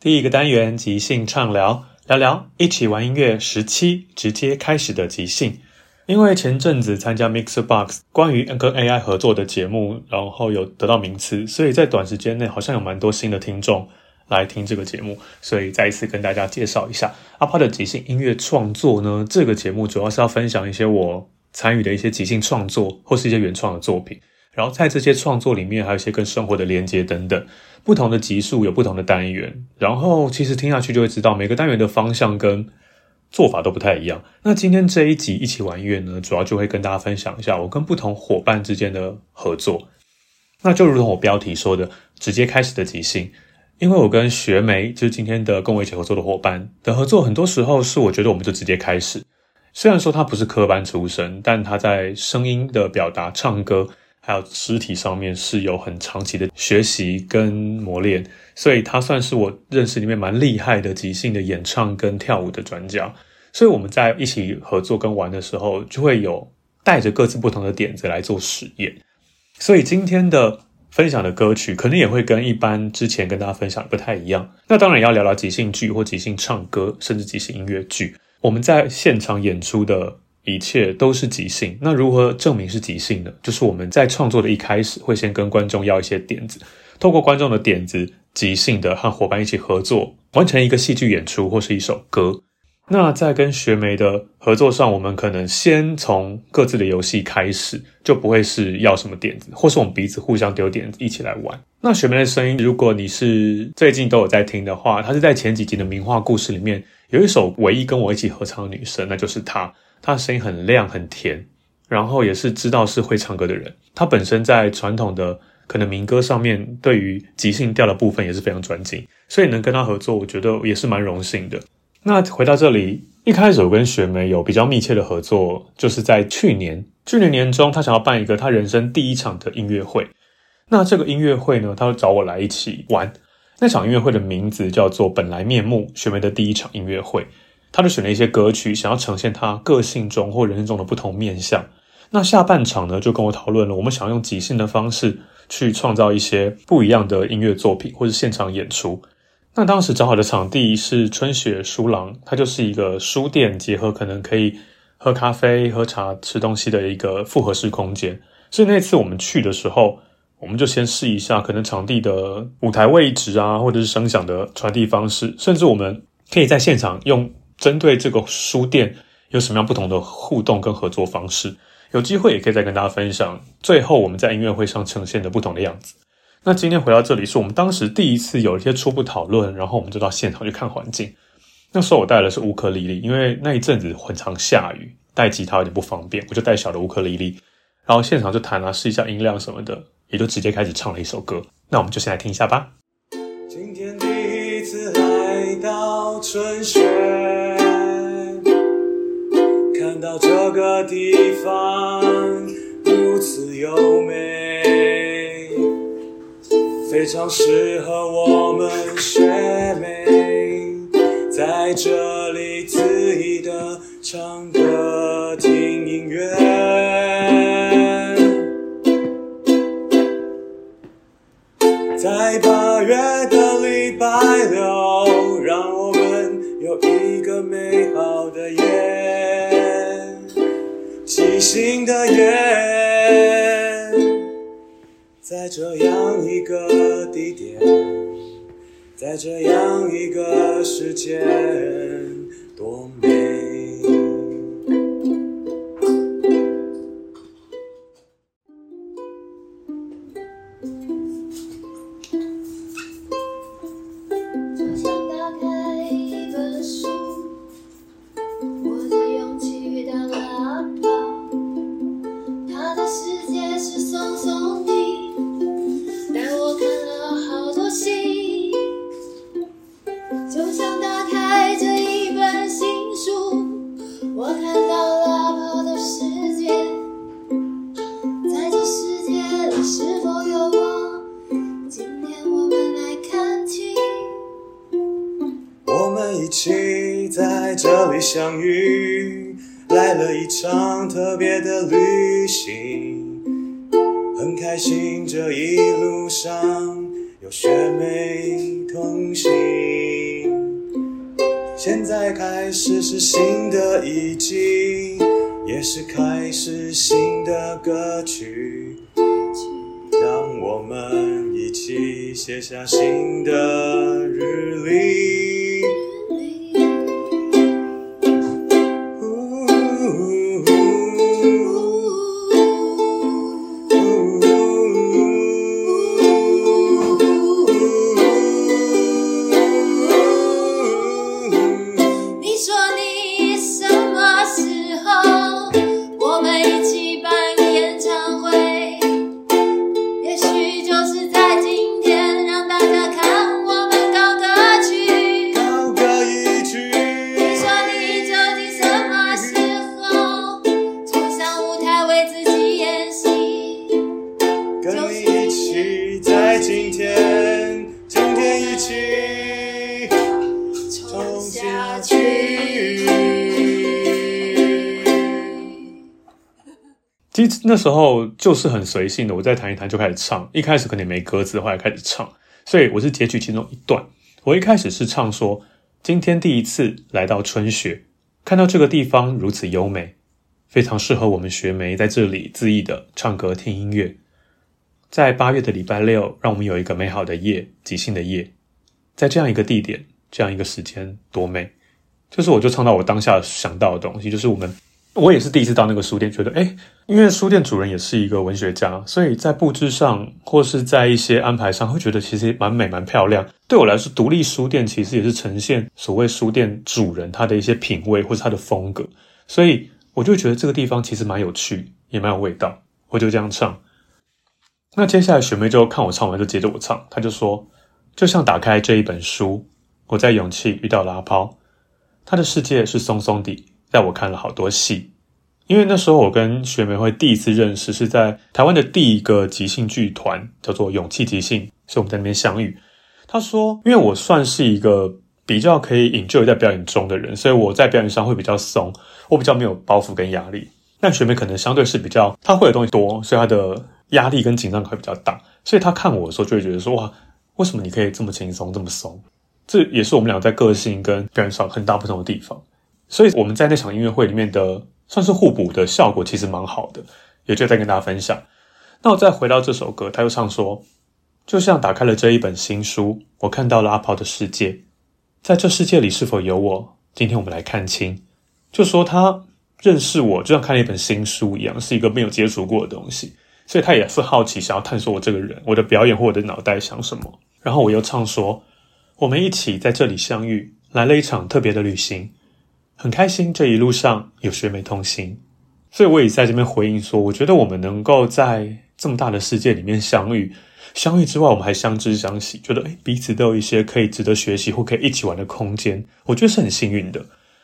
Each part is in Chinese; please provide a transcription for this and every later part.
第一个单元即兴畅聊，聊聊一起玩音乐十七直接开始的即兴。因为前阵子参加 MixerBox 关于跟 AI 合作的节目，然后有得到名次，所以在短时间内好像有蛮多新的听众来听这个节目，所以再一次跟大家介绍一下阿帕的即兴音乐创作呢。这个节目主要是要分享一些我参与的一些即兴创作或是一些原创的作品。然后在这些创作里面，还有一些跟生活的连接等等，不同的集数有不同的单元。然后其实听下去就会知道，每个单元的方向跟做法都不太一样。那今天这一集一起玩音乐呢，主要就会跟大家分享一下我跟不同伙伴之间的合作。那就如同我标题说的，直接开始的即兴，因为我跟学梅就是今天的跟我一起合作的伙伴的合作，很多时候是我觉得我们就直接开始。虽然说他不是科班出身，但他在声音的表达、唱歌。还有肢体上面是有很长期的学习跟磨练，所以他算是我认识里面蛮厉害的即兴的演唱跟跳舞的专家。所以我们在一起合作跟玩的时候，就会有带着各自不同的点子来做实验。所以今天的分享的歌曲，可能也会跟一般之前跟大家分享的不太一样。那当然要聊聊即兴剧或即兴唱歌，甚至即兴音乐剧。我们在现场演出的。一切都是即兴。那如何证明是即兴呢？就是我们在创作的一开始，会先跟观众要一些点子，透过观众的点子，即兴的和伙伴一起合作，完成一个戏剧演出或是一首歌。那在跟学梅的合作上，我们可能先从各自的游戏开始，就不会是要什么点子，或是我们彼此互相丢点子一起来玩。那学梅的声音，如果你是最近都有在听的话，她是在前几集的名画故事里面有一首唯一跟我一起合唱的女生，那就是她。她的声音很亮很甜，然后也是知道是会唱歌的人。她本身在传统的可能民歌上面，对于即兴调的部分也是非常专精，所以能跟她合作，我觉得也是蛮荣幸的。那回到这里，一开始我跟学梅有比较密切的合作，就是在去年，去年年中，她想要办一个她人生第一场的音乐会。那这个音乐会呢，她就找我来一起玩。那场音乐会的名字叫做《本来面目》，学梅的第一场音乐会。她就选了一些歌曲，想要呈现她个性中或人生中的不同面向。那下半场呢，就跟我讨论了，我们想要用即兴的方式去创造一些不一样的音乐作品，或是现场演出。那当时找好的场地是春雪书廊，它就是一个书店结合可能可以喝咖啡、喝茶、吃东西的一个复合式空间。所以那次我们去的时候，我们就先试一下可能场地的舞台位置啊，或者是声响的传递方式，甚至我们可以在现场用。针对这个书店有什么样不同的互动跟合作方式？有机会也可以再跟大家分享。最后我们在音乐会上呈现的不同的样子。那今天回到这里，是我们当时第一次有一些初步讨论，然后我们就到现场去看环境。那时候我带的是乌克丽丽，因为那一阵子很常下雨，带吉他有点不方便，我就带小的乌克丽丽。然后现场就弹啊，试一下音量什么的，也就直接开始唱了一首歌。那我们就先来听一下吧。今天第一次来到春雪，看到这个地方如此优美，非常适合我们学妹在这里恣意的唱歌听音乐。在八月的礼拜六，让我们有一个美好的夜，即兴的夜，在这样一个，在这样一个世界，有学妹同行。现在开始是新的一季，也是开始新的歌曲，让我们一起写下新的日历。其实那时候就是很随性的，我再弹一弹就开始唱。一开始可能没歌词，后来开始唱，所以我是截取其中一段。我一开始是唱说：“今天第一次来到春雪，看到这个地方如此优美，非常适合我们学妹在这里恣意的唱歌听音乐。在八月的礼拜六，让我们有一个美好的夜，即兴的夜，在这样一个地点，这样一个时间，多美！就是我就唱到我当下想到的东西，就是我们。”我也是第一次到那个书店，觉得诶，因为书店主人也是一个文学家，所以在布置上或是在一些安排上，会觉得其实蛮美、蛮漂亮。对我来说，独立书店其实也是呈现所谓书店主人他的一些品味或是他的风格，所以我就觉得这个地方其实蛮有趣，也蛮有味道。我就这样唱。那接下来学妹就看我唱完，就接着我唱，她就说：“就像打开这一本书，我在勇气遇到了阿抛，他的世界是松松的。”带我看了好多戏，因为那时候我跟学妹会第一次认识，是在台湾的第一个即兴剧团，叫做勇气即兴，所以我们在那边相遇。他说，因为我算是一个比较可以 enjoy 在表演中的人，所以我在表演上会比较松，我比较没有包袱跟压力。但学妹可能相对是比较，她会的东西多，所以她的压力跟紧张会比较大。所以她看我的时候就会觉得说，哇，为什么你可以这么轻松，这么松？这也是我们俩在个性跟表演上很大不同的地方。所以我们在那场音乐会里面的算是互补的效果，其实蛮好的，也就再跟大家分享。那我再回到这首歌，他又唱说，就像打开了这一本新书，我看到了阿炮的世界，在这世界里是否有我？今天我们来看清，就说他认识我，就像看了一本新书一样，是一个没有接触过的东西，所以他也是好奇，想要探索我这个人，我的表演或我的脑袋想什么。然后我又唱说，我们一起在这里相遇，来了一场特别的旅行。很开心，这一路上有学妹同行，所以我也在这边回应说，我觉得我们能够在这么大的世界里面相遇，相遇之外，我们还相知相惜，觉得诶彼此都有一些可以值得学习或可以一起玩的空间，我觉得是很幸运的。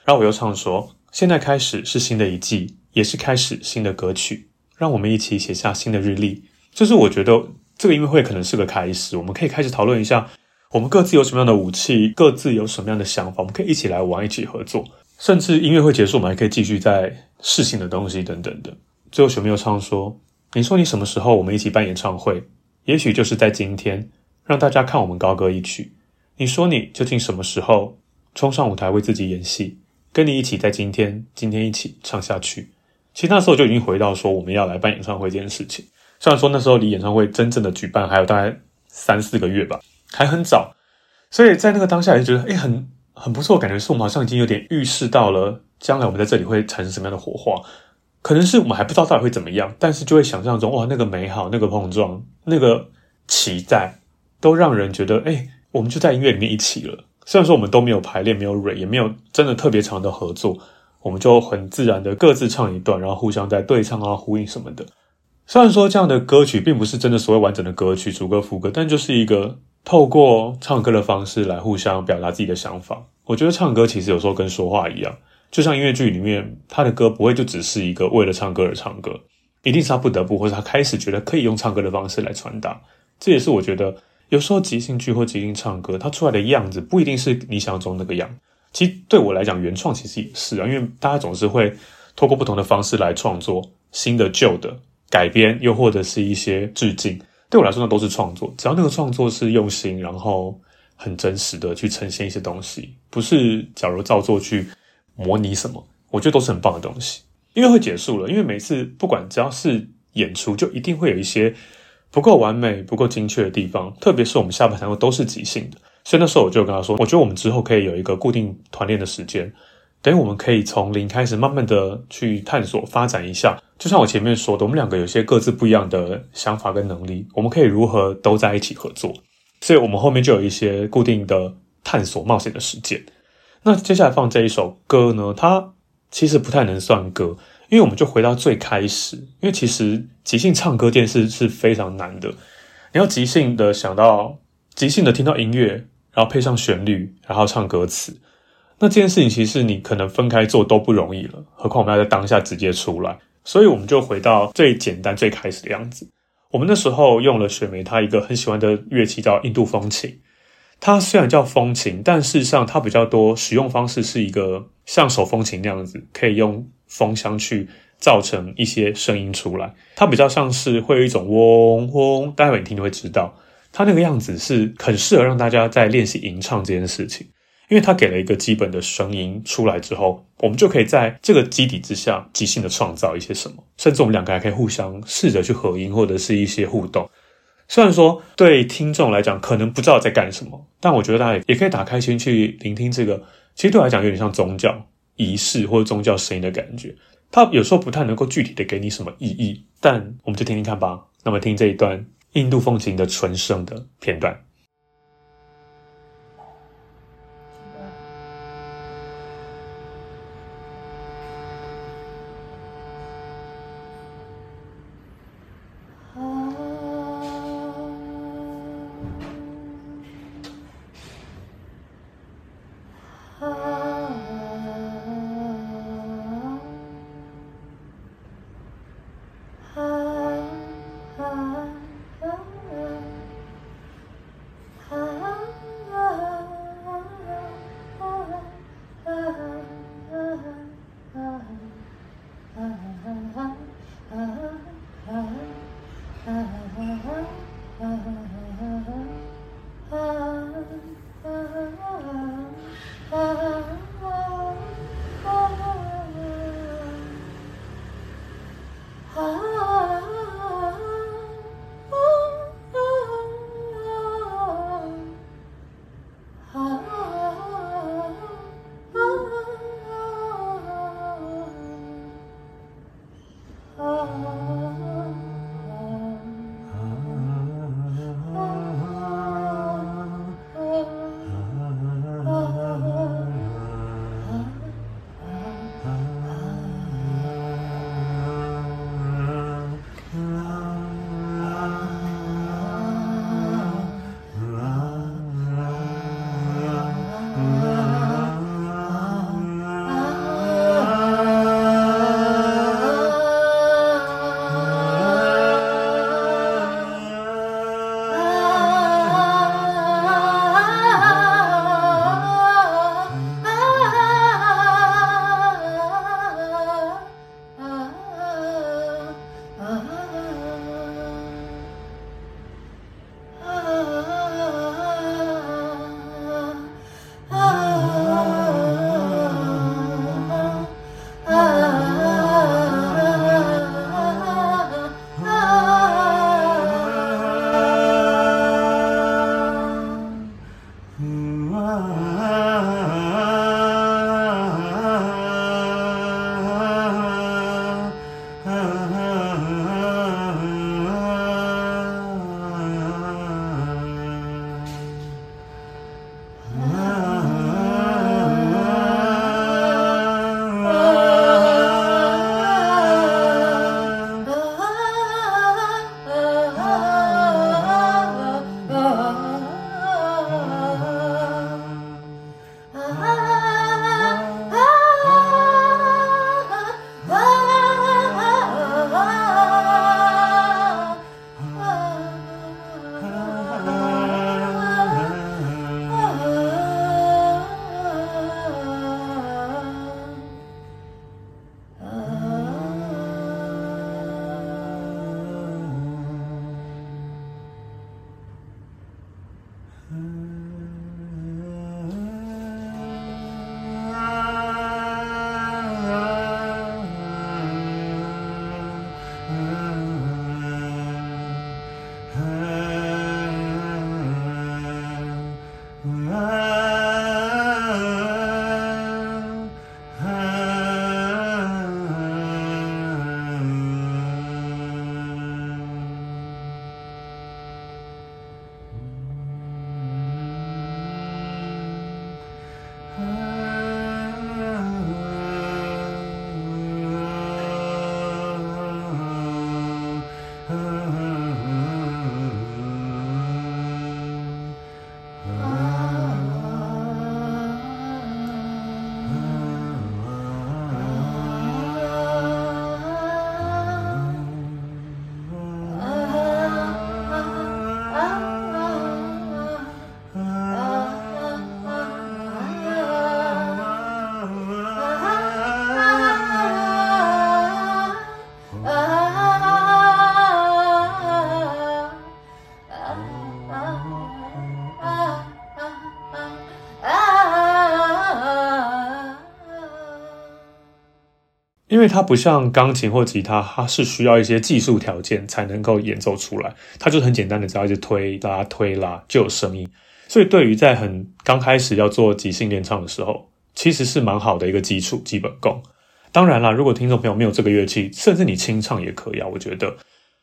然后我又唱说，现在开始是新的一季，也是开始新的歌曲，让我们一起写下新的日历。就是我觉得这个音乐会可能是个开始，我们可以开始讨论一下，我们各自有什么样的武器，各自有什么样的想法，我们可以一起来玩，一起合作。甚至音乐会结束，我们还可以继续再试新的东西等等的。最后，学妹又唱说：“你说你什么时候我们一起办演唱会？也许就是在今天，让大家看我们高歌一曲。你说你究竟什么时候冲上舞台为自己演戏？跟你一起在今天，今天一起唱下去。其实那时候就已经回到说我们要来办演唱会这件事情。虽然说那时候离演唱会真正的举办还有大概三四个月吧，还很早。所以在那个当下，也就觉得诶很。”很不错，感觉是我们好像已经有点预示到了将来我们在这里会产生什么样的火花，可能是我们还不知道到底会怎么样，但是就会想象中哇，那个美好、那个碰撞、那个期待，都让人觉得哎，我们就在音乐里面一起了。虽然说我们都没有排练、没有蕊，也没有真的特别长的合作，我们就很自然的各自唱一段，然后互相在对唱啊、呼应什么的。虽然说这样的歌曲并不是真的所谓完整的歌曲，主歌副歌，但就是一个。透过唱歌的方式来互相表达自己的想法，我觉得唱歌其实有时候跟说话一样，就像音乐剧里面，他的歌不会就只是一个为了唱歌而唱歌，一定是他不得不，或者他开始觉得可以用唱歌的方式来传达。这也是我觉得有时候即兴剧或即兴唱歌，它出来的样子不一定是你想象中那个样。其实对我来讲，原创其实也是啊，因为大家总是会透过不同的方式来创作新的、旧的改编，又或者是一些致敬。对我来说，那都是创作。只要那个创作是用心，然后很真实的去呈现一些东西，不是假如造作去模拟什么，我觉得都是很棒的东西。音乐会结束了，因为每次不管只要是演出，就一定会有一些不够完美、不够精确的地方。特别是我们下半场又都是即兴的，所以那时候我就跟他说，我觉得我们之后可以有一个固定团练的时间。等于我们可以从零开始，慢慢的去探索、发展一下。就像我前面说的，我们两个有些各自不一样的想法跟能力，我们可以如何都在一起合作？所以，我们后面就有一些固定的探索、冒险的时间。那接下来放这一首歌呢？它其实不太能算歌，因为我们就回到最开始。因为其实即兴唱歌这件事是非常难的，你要即兴的想到，即兴的听到音乐，然后配上旋律，然后唱歌词。那这件事情其实你可能分开做都不容易了，何况我们要在当下直接出来，所以我们就回到最简单、最开始的样子。我们那时候用了雪梅她一个很喜欢的乐器叫印度风琴，它虽然叫风琴，但事实上它比较多使用方式是一个像手风琴那样子，可以用风箱去造成一些声音出来。它比较像是会有一种嗡嗡，待会你听就会知道，它那个样子是很适合让大家在练习吟唱这件事情。因为他给了一个基本的声音出来之后，我们就可以在这个基底之下即兴的创造一些什么，甚至我们两个还可以互相试着去合音或者是一些互动。虽然说对听众来讲可能不知道在干什么，但我觉得大家也可以打开心去聆听这个。其实对我来讲有点像宗教仪式或者宗教声音的感觉。它有时候不太能够具体的给你什么意义，但我们就听听看吧。那么听这一段印度风情的纯声的片段。因为它不像钢琴或吉他，它是需要一些技术条件才能够演奏出来。它就很简单的，只要一直推拉推拉就有声音。所以对于在很刚开始要做即兴练唱的时候，其实是蛮好的一个基础基本功。当然啦，如果听众朋友没有这个乐器，甚至你清唱也可以啊。我觉得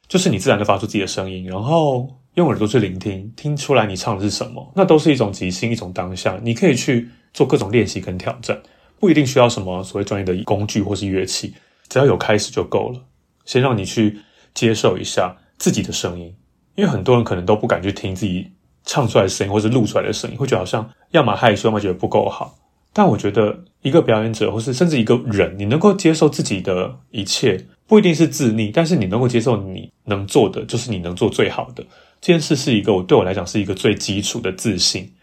就是你自然的发出自己的声音，然后用耳朵去聆听，听出来你唱的是什么，那都是一种即兴，一种当下。你可以去做各种练习跟挑战。不一定需要什么所谓专业的工具或是乐器，只要有开始就够了。先让你去接受一下自己的声音，因为很多人可能都不敢去听自己唱出来的声音，或是录出来的声音，会觉得好像要么害羞，要么觉得不够好。但我觉得一个表演者，或是甚至一个人，你能够接受自己的一切，不一定是自溺，但是你能够接受你能做的，就是你能做最好的。这件事是一个我对我来讲是一个最基础的自信，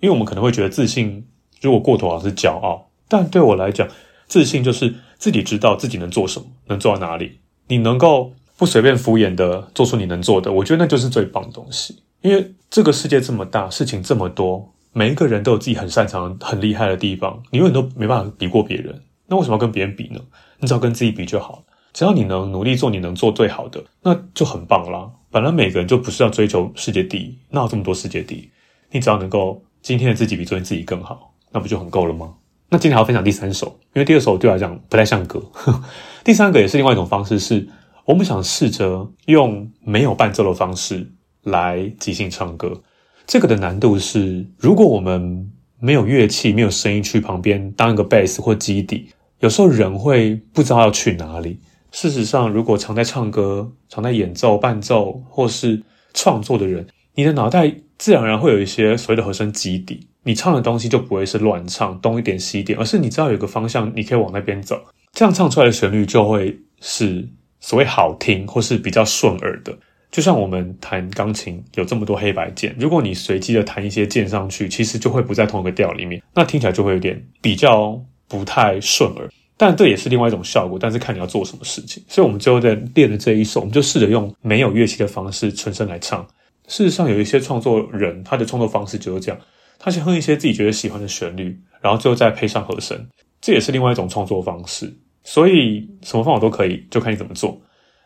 因为我们可能会觉得自信如果过头好像是骄傲。但对我来讲，自信就是自己知道自己能做什么，能做到哪里。你能够不随便敷衍的做出你能做的，我觉得那就是最棒的东西。因为这个世界这么大，事情这么多，每一个人都有自己很擅长、很厉害的地方，你永远都没办法比过别人。那为什么要跟别人比呢？你只要跟自己比就好。只要你能努力做你能做最好的，那就很棒啦。本来每个人就不是要追求世界第一，哪有这么多世界第一？你只要能够今天的自己比昨天自己更好，那不就很够了吗？那今天还要分享第三首，因为第二首对我来讲不太像歌。第三个也是另外一种方式，是我们想试着用没有伴奏的方式来即兴唱歌。这个的难度是，如果我们没有乐器、没有声音去旁边当一个贝斯或基底，有时候人会不知道要去哪里。事实上，如果常在唱歌、常在演奏、伴奏或是创作的人，你的脑袋自然而然会有一些所谓的和声基底。你唱的东西就不会是乱唱，东一点西一点，而是你知道有个方向，你可以往那边走，这样唱出来的旋律就会是所谓好听或是比较顺耳的。就像我们弹钢琴有这么多黑白键，如果你随机的弹一些键上去，其实就会不在同一个调里面，那听起来就会有点比较不太顺耳。但这也是另外一种效果，但是看你要做什么事情。所以我们最后在练的这一首，我们就试着用没有乐器的方式纯声来唱。事实上，有一些创作人他的创作方式就是这样。他先哼一些自己觉得喜欢的旋律，然后最后再配上和声，这也是另外一种创作方式。所以什么方法都可以，就看你怎么做。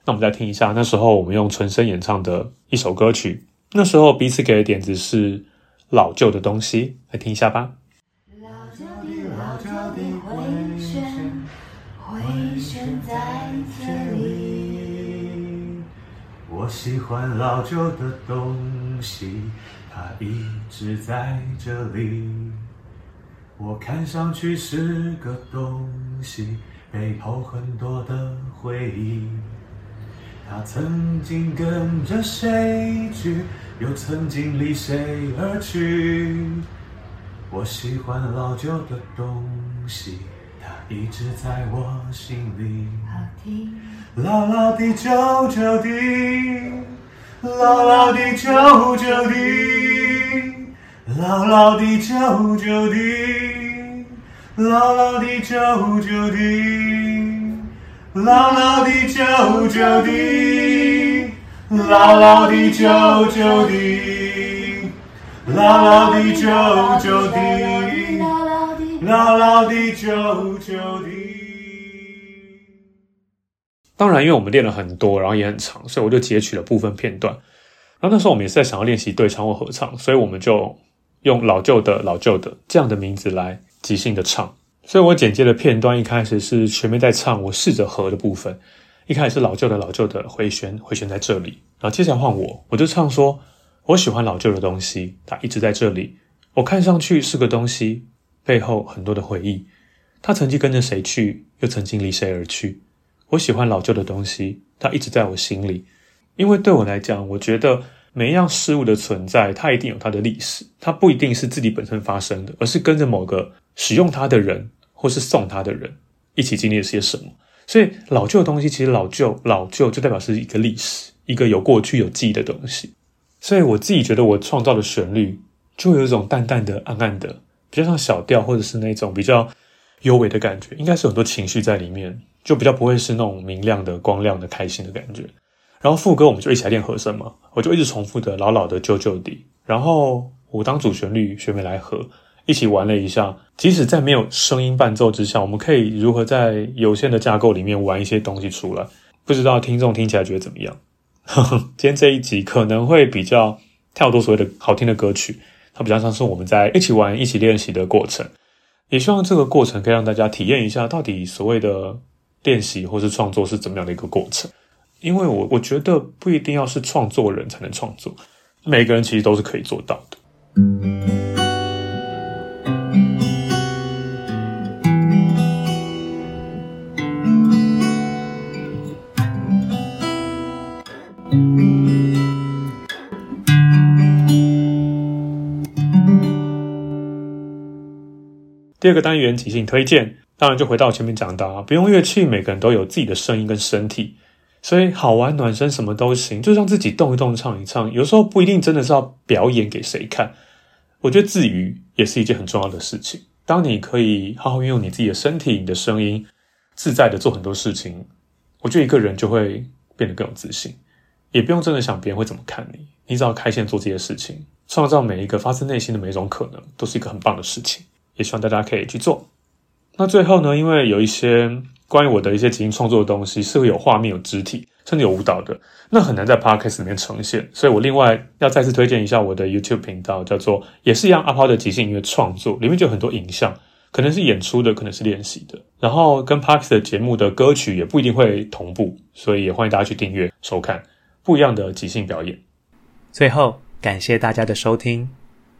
那我们再听一下那时候我们用纯声演唱的一首歌曲。那时候彼此给的点子是老旧的东西，来听一下吧。老旧的老旧的回旋，回旋在这里。我喜欢老旧的东西。它一直在这里，我看上去是个东西，背后很多的回忆。它曾经跟着谁去，又曾经离谁而去。我喜欢老旧的东西，它一直在我心里。好听，老老的旧旧的。牢牢地揪着你，牢牢地揪着你，牢牢地揪着你，牢牢地揪着你，牢牢地揪着你，牢牢地揪着你，牢牢地揪着你。当然，因为我们练了很多，然后也很长，所以我就截取了部分片段。然后那时候我们也是在想要练习对唱或合唱，所以我们就用老旧的老旧的这样的名字来即兴的唱。所以我剪接的片段一开始是前面在唱，我试着和的部分，一开始是老旧的老旧的回旋，回旋在这里。然后接下来换我，我就唱说：我喜欢老旧的东西，它一直在这里。我看上去是个东西，背后很多的回忆。它曾经跟着谁去，又曾经离谁而去。我喜欢老旧的东西，它一直在我心里，因为对我来讲，我觉得每一样事物的存在，它一定有它的历史，它不一定是自己本身发生的，而是跟着某个使用它的人，或是送它的人一起经历了些什么。所以老旧的东西，其实老旧老旧就代表是一个历史，一个有过去有记忆的东西。所以我自己觉得，我创造的旋律就会有一种淡淡的、暗暗的，比较像小调，或者是那种比较幽微的感觉，应该是有很多情绪在里面。就比较不会是那种明亮的、光亮的、开心的感觉。然后副歌我们就一起来练和声嘛，我就一直重复的老老的、旧旧的。然后我当主旋律，学妹来和，一起玩了一下，即使在没有声音伴奏之下，我们可以如何在有限的架构里面玩一些东西出来？不知道听众听起来觉得怎么样？今天这一集可能会比较跳多所谓的好听的歌曲，它比较像是我们在一起玩、一起练习的过程。也希望这个过程可以让大家体验一下，到底所谓的练习或是创作是怎么样的一个过程。因为我我觉得不一定要是创作人才能创作，每个人其实都是可以做到的。第二个单元即兴推荐，当然就回到前面讲的啊，不用乐器，每个人都有自己的声音跟身体，所以好玩暖身什么都行，就让自己动一动，唱一唱。有时候不一定真的是要表演给谁看，我觉得自娱也是一件很重要的事情。当你可以好好运用你自己的身体、你的声音，自在的做很多事情，我觉得一个人就会变得更有自信，也不用真的想别人会怎么看你，你只要开心做这些事情，创造每一个发自内心的每一种可能，都是一个很棒的事情。也希望大家可以去做。那最后呢，因为有一些关于我的一些即兴创作的东西是会有画面、有肢体，甚至有舞蹈的，那很难在 Podcast 里面呈现。所以我另外要再次推荐一下我的 YouTube 频道，叫做也是一样阿抛的即兴音乐创作，里面就有很多影像，可能是演出的，可能是练习的。然后跟 Podcast 的节目的歌曲也不一定会同步，所以也欢迎大家去订阅收看不一样的即兴表演。最后，感谢大家的收听。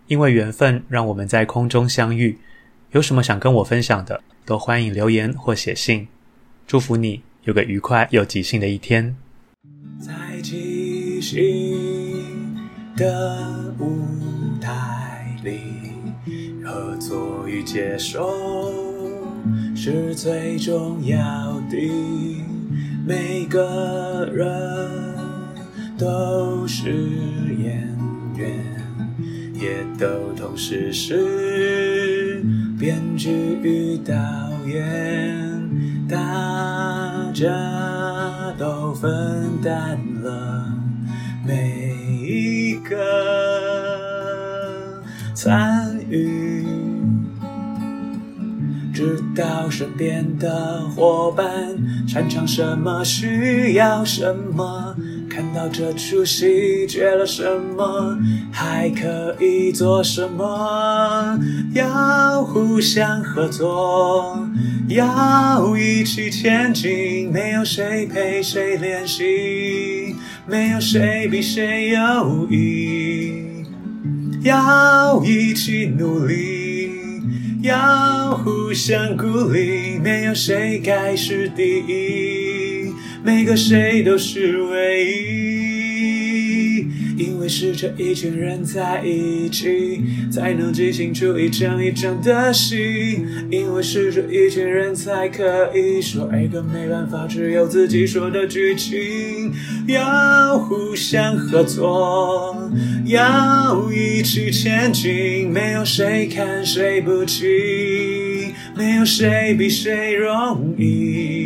因为缘分，让我们在空中相遇。有什么想跟我分享的，都欢迎留言或写信。祝福你有个愉快又即兴的一天。在即兴的舞台里，合作与接受是最重要的。每个人都是演员。也都同时是编剧与导演，大家都分担了每一个参与，知道身边的伙伴擅长什么，需要什么。看到这出戏缺了什么，还可以做什么？要互相合作，要一起前进。没有谁陪谁练习，没有谁比谁优异。要一起努力，要互相鼓励。没有谁该是第一。每个谁都是唯一，因为是这一群人在一起，才能即兴出一场一场的戏。因为是这一群人才可以说一个没办法只有自己说的剧情。要互相合作，要一起前进，没有谁看谁不起，没有谁比谁容易。